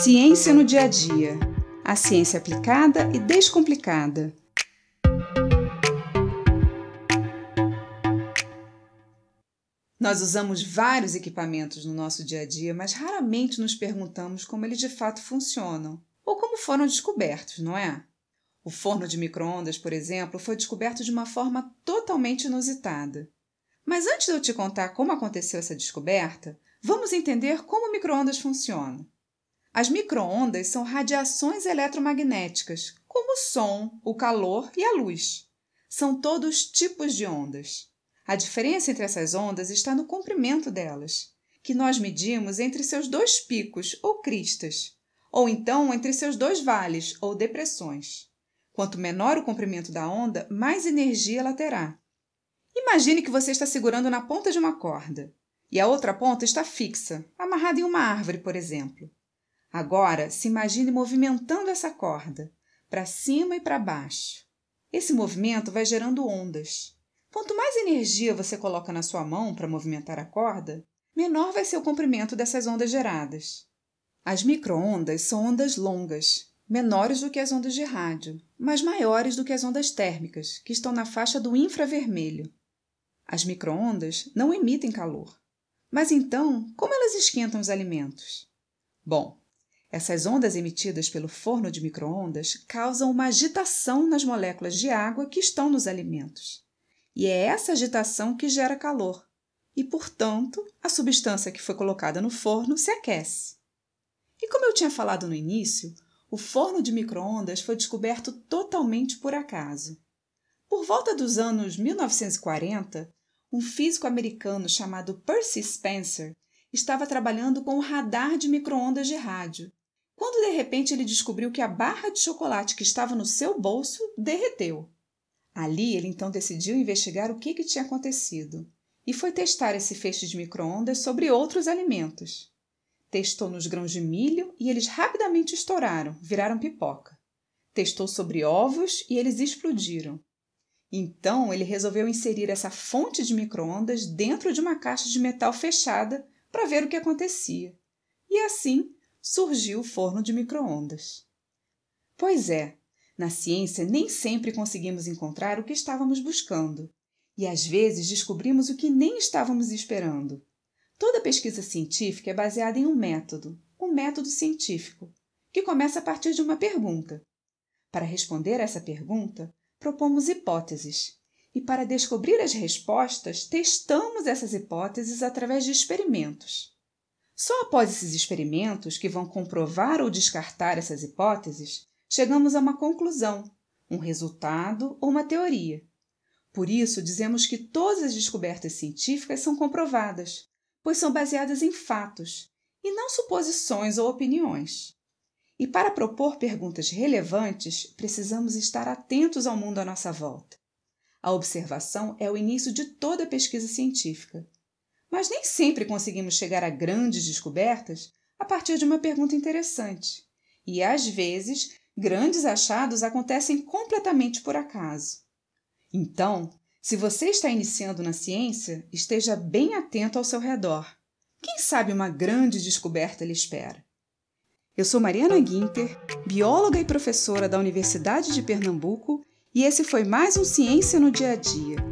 Ciência no dia a dia. A ciência aplicada e descomplicada. Nós usamos vários equipamentos no nosso dia a dia, mas raramente nos perguntamos como eles de fato funcionam ou como foram descobertos, não é? O forno de microondas, por exemplo, foi descoberto de uma forma totalmente inusitada. Mas antes de eu te contar como aconteceu essa descoberta, vamos entender como o microondas funciona. As microondas são radiações eletromagnéticas, como o som, o calor e a luz. São todos tipos de ondas. A diferença entre essas ondas está no comprimento delas, que nós medimos entre seus dois picos ou cristas, ou então entre seus dois vales ou depressões. Quanto menor o comprimento da onda, mais energia ela terá. Imagine que você está segurando na ponta de uma corda e a outra ponta está fixa, amarrada em uma árvore, por exemplo. Agora, se imagine movimentando essa corda, para cima e para baixo. Esse movimento vai gerando ondas. Quanto mais energia você coloca na sua mão para movimentar a corda, menor vai ser o comprimento dessas ondas geradas. As microondas são ondas longas, menores do que as ondas de rádio, mas maiores do que as ondas térmicas, que estão na faixa do infravermelho. As microondas não emitem calor. Mas então, como elas esquentam os alimentos? Bom, essas ondas emitidas pelo forno de microondas causam uma agitação nas moléculas de água que estão nos alimentos. E é essa agitação que gera calor. E, portanto, a substância que foi colocada no forno se aquece. E como eu tinha falado no início, o forno de microondas foi descoberto totalmente por acaso. Por volta dos anos 1940, um físico americano chamado Percy Spencer estava trabalhando com o radar de microondas de rádio quando de repente ele descobriu que a barra de chocolate que estava no seu bolso derreteu. Ali ele então decidiu investigar o que, que tinha acontecido e foi testar esse feixe de microondas sobre outros alimentos. Testou nos grãos de milho e eles rapidamente estouraram, viraram pipoca. Testou sobre ovos e eles explodiram. Então ele resolveu inserir essa fonte de microondas dentro de uma caixa de metal fechada para ver o que acontecia. E assim surgiu o forno de microondas. Pois é, na ciência nem sempre conseguimos encontrar o que estávamos buscando, e às vezes descobrimos o que nem estávamos esperando. Toda pesquisa científica é baseada em um método, um método científico, que começa a partir de uma pergunta. Para responder a essa pergunta, propomos hipóteses, e para descobrir as respostas, testamos essas hipóteses através de experimentos. Só após esses experimentos, que vão comprovar ou descartar essas hipóteses, chegamos a uma conclusão, um resultado ou uma teoria. Por isso, dizemos que todas as descobertas científicas são comprovadas, pois são baseadas em fatos e não suposições ou opiniões. E para propor perguntas relevantes, precisamos estar atentos ao mundo à nossa volta. A observação é o início de toda pesquisa científica mas nem sempre conseguimos chegar a grandes descobertas a partir de uma pergunta interessante. E às vezes, grandes achados acontecem completamente por acaso. Então, se você está iniciando na ciência, esteja bem atento ao seu redor. Quem sabe uma grande descoberta lhe espera. Eu sou Mariana Guinter, bióloga e professora da Universidade de Pernambuco, e esse foi mais um Ciência no Dia a Dia